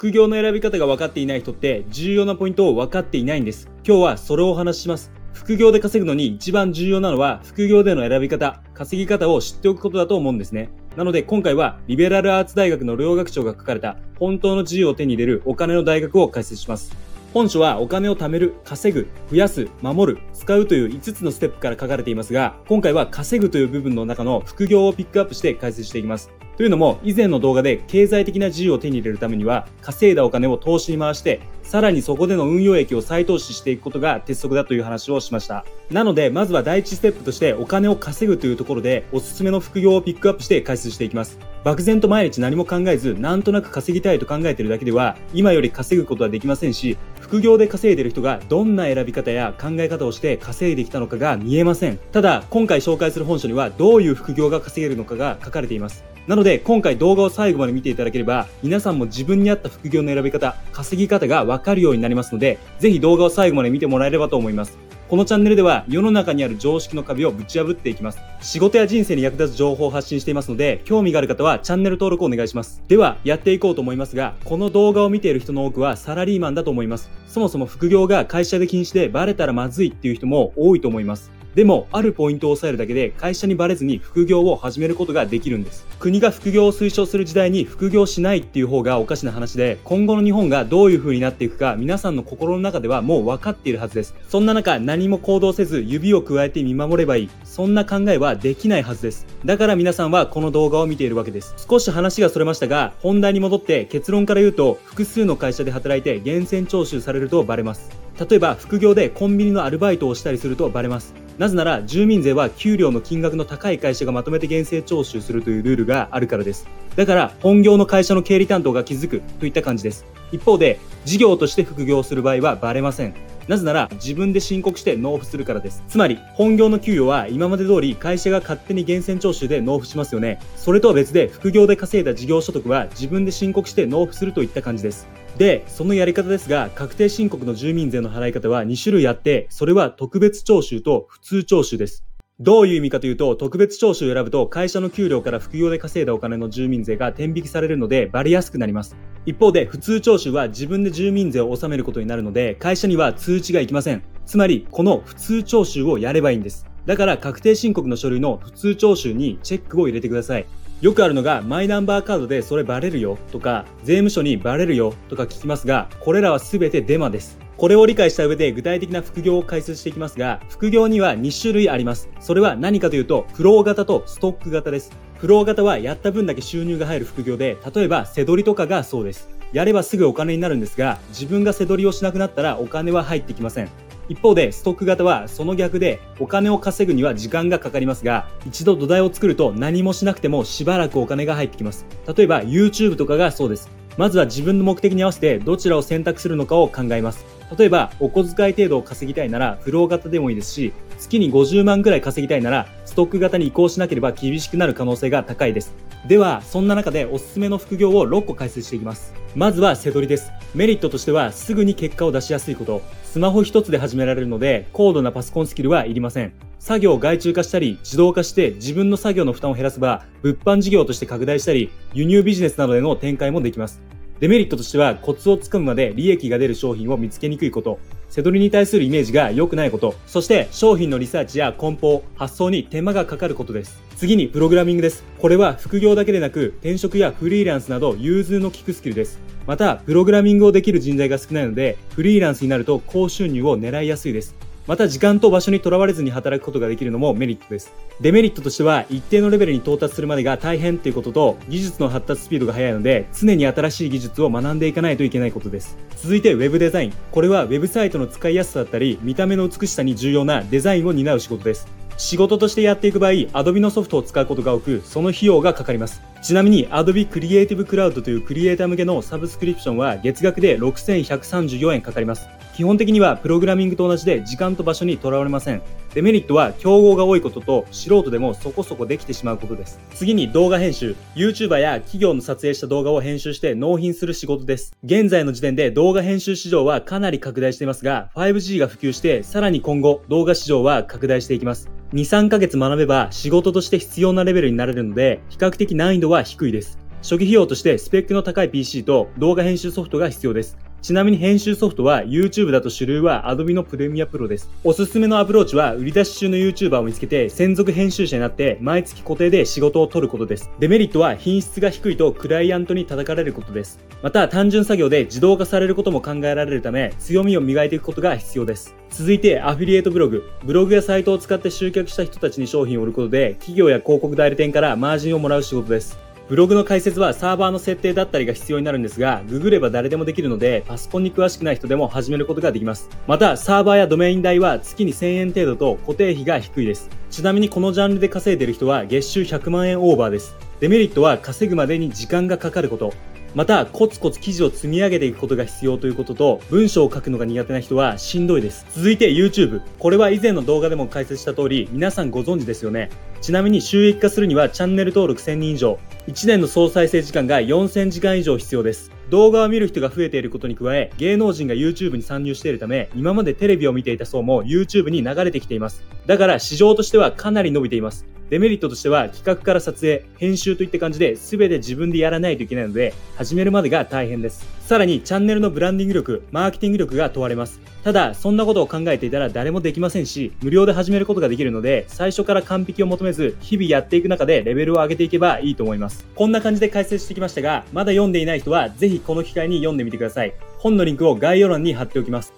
副業の選び方が分かっていない人って重要なポイントを分かっていないんです。今日はそれをお話しします。副業で稼ぐのに一番重要なのは副業での選び方、稼ぎ方を知っておくことだと思うんですね。なので今回はリベラルアーツ大学の両学長が書かれた本当の自由を手に入れるお金の大学を解説します。本書はお金を貯める、稼ぐ、増やす、守る、使うという5つのステップから書かれていますが、今回は稼ぐという部分の中の副業をピックアップして解説していきます。というのも、以前の動画で経済的な自由を手に入れるためには、稼いだお金を投資に回して、さらにそこでの運用益を再投資していくことが鉄則だという話をしました。なので、まずは第一ステップとしてお金を稼ぐというところで、おすすめの副業をピックアップして解説していきます。漠然と毎日何も考えず、なんとなく稼ぎたいと考えてるだけでは、今より稼ぐことはできませんし、副業で稼いでる人がどんな選び方や考え方をして稼いできたのかが見えません。ただ、今回紹介する本書にはどういう副業が稼げるのかが書かれています。なので今回動画を最後まで見ていただければ皆さんも自分に合った副業の選び方、稼ぎ方がわかるようになりますのでぜひ動画を最後まで見てもらえればと思います。このチャンネルでは世の中にある常識の壁をぶち破っていきます。仕事や人生に役立つ情報を発信していますので、興味がある方はチャンネル登録お願いします。では、やっていこうと思いますが、この動画を見ている人の多くはサラリーマンだと思います。そもそも副業が会社で禁止でバレたらまずいっていう人も多いと思います。でも、あるポイントを押さえるだけで会社にバレずに副業を始めることができるんです。国が副業を推奨する時代に副業しないっていう方がおかしな話で、今後の日本がどういう風になっていくか皆さんの心の中ではもう分かっているはずです。そんな中、何も行動せず指を加えて見守ればいい。そんな考えはできないはずです。だから皆さんはこの動画を見ているわけです。少し話がそれましたが、本題に戻って結論から言うと、複数の会社で働いて源泉徴収されるとバレます。例えば副業でコンビニのアルバイトをしたりするとバレます。なぜなら住民税は給料の金額の高い会社がまとめて厳正徴収するというルールがあるからです。だから本業の会社の経理担当が気づくといった感じです。一方で事業として副業する場合はバレません。なぜなら自分で申告して納付するからです。つまり本業の給与は今まで通り会社が勝手に源泉徴収で納付しますよね。それとは別で副業で稼いだ事業所得は自分で申告して納付するといった感じです。で、そのやり方ですが、確定申告の住民税の払い方は2種類あって、それは特別徴収と普通徴収です。どういう意味かというと、特別徴収を選ぶと会社の給料から副業で稼いだお金の住民税が天引きされるのでバレやすくなります。一方で、普通徴収は自分で住民税を納めることになるので、会社には通知がいきません。つまり、この普通徴収をやればいいんです。だから確定申告の書類の普通徴収にチェックを入れてください。よくあるのがマイナンバーカードでそれバレるよとか税務署にバレるよとか聞きますがこれらは全てデマですこれを理解した上で具体的な副業を解説していきますが副業には2種類あります。それは何かというとフロー型とストック型です。フロー型はやった分だけ収入が入る副業で例えば背取りとかがそうです。やればすぐお金になるんですが自分が背取りをしなくなったらお金は入ってきません。一方でストック型はその逆でお金を稼ぐには時間がかかりますが一度土台を作ると何もしなくてもしばらくお金が入ってきます。例えば YouTube とかがそうです。まずは自分の目的に合わせてどちらを選択するのかを考えます。例えばお小遣い程度を稼ぎたいならフロー型でもいいですし月に50万くらい稼ぎたいならストック型に移行しなければ厳しくなる可能性が高いです。ではそんな中でおすすめの副業を6個解説していきます。まずは背取りです。メリットとしてはすぐに結果を出しやすいこと。スマホ一つで始められるので高度なパソコンスキルはいりません。作業を外注化したり自動化して自分の作業の負担を減らせば物販事業として拡大したり輸入ビジネスなどでの展開もできます。デメリットとしてはコツをつかむまで利益が出る商品を見つけにくいこと背取りに対するイメージが良くないこと、そして商品のリサーチや梱包、発送に手間がかかることです。次にプログラミングです。これは副業だけでなく転職やフリーランスなど融通の利くスキルです。また、プログラミングをできる人材が少ないので、フリーランスになると高収入を狙いやすいです。また時間と場所にとらわれずに働くことができるのもメリットです。デメリットとしては一定のレベルに到達するまでが大変ということと技術の発達スピードが速いので常に新しい技術を学んでいかないといけないことです。続いて Web デザイン。これは Web サイトの使いやすさだったり見た目の美しさに重要なデザインを担う仕事です。仕事としてやっていく場合、Adobe のソフトを使うことが多く、その費用がかかります。ちなみに Adobe Creative Cloud というクリエイター向けのサブスクリプションは月額で6134円かかります。基本的にはプログラミングと同じで時間と場所にとらわれません。デメリットは競合が多いことと素人でもそこそこできてしまうことです。次に動画編集。YouTuber や企業の撮影した動画を編集して納品する仕事です。現在の時点で動画編集市場はかなり拡大していますが、5G が普及してさらに今後動画市場は拡大していきます。2、3ヶ月学べば仕事として必要なレベルになれるので、比較的難易度は低いです。初期費用としてスペックの高い PC と動画編集ソフトが必要です。ちなみに編集ソフトは YouTube だと主流は Adobe の Premiere Pro です。おすすめのアプローチは売り出し中の YouTuber を見つけて専属編集者になって毎月固定で仕事を取ることです。デメリットは品質が低いとクライアントに叩かれることです。また単純作業で自動化されることも考えられるため強みを磨いていくことが必要です。続いてアフィリエイトブログ。ブログやサイトを使って集客した人たちに商品を売ることで企業や広告代理店からマージンをもらう仕事です。ブログの開設はサーバーの設定だったりが必要になるんですが、ググれば誰でもできるので、パソコンに詳しくない人でも始めることができます。また、サーバーやドメイン代は月に1000円程度と固定費が低いです。ちなみにこのジャンルで稼いでる人は月収100万円オーバーです。デメリットは稼ぐまでに時間がかかること。また、コツコツ記事を積み上げていくことが必要ということと、文章を書くのが苦手な人はしんどいです。続いて YouTube。これは以前の動画でも解説した通り、皆さんご存知ですよね。ちなみに収益化するにはチャンネル登録1000人以上、1年の総再生時間が4000時間以上必要です。動画を見る人が増えていることに加え、芸能人が YouTube に参入しているため、今までテレビを見ていた層も YouTube に流れてきています。だから市場としてはかなり伸びています。デメリットとしては企画から撮影、編集といった感じで全て自分でやらないといけないので、始めるまでが大変です。さらにチャンネルのブランディング力、マーケティング力が問われます。ただ、そんなことを考えていたら誰もできませんし、無料で始めることができるので、最初から完璧を求めず、日々やっていく中でレベルを上げていけばいいと思います。こんな感じで解説してきましたが、まだ読んでいない人は、ぜひこの機会に読んでみてください。本のリンクを概要欄に貼っておきます。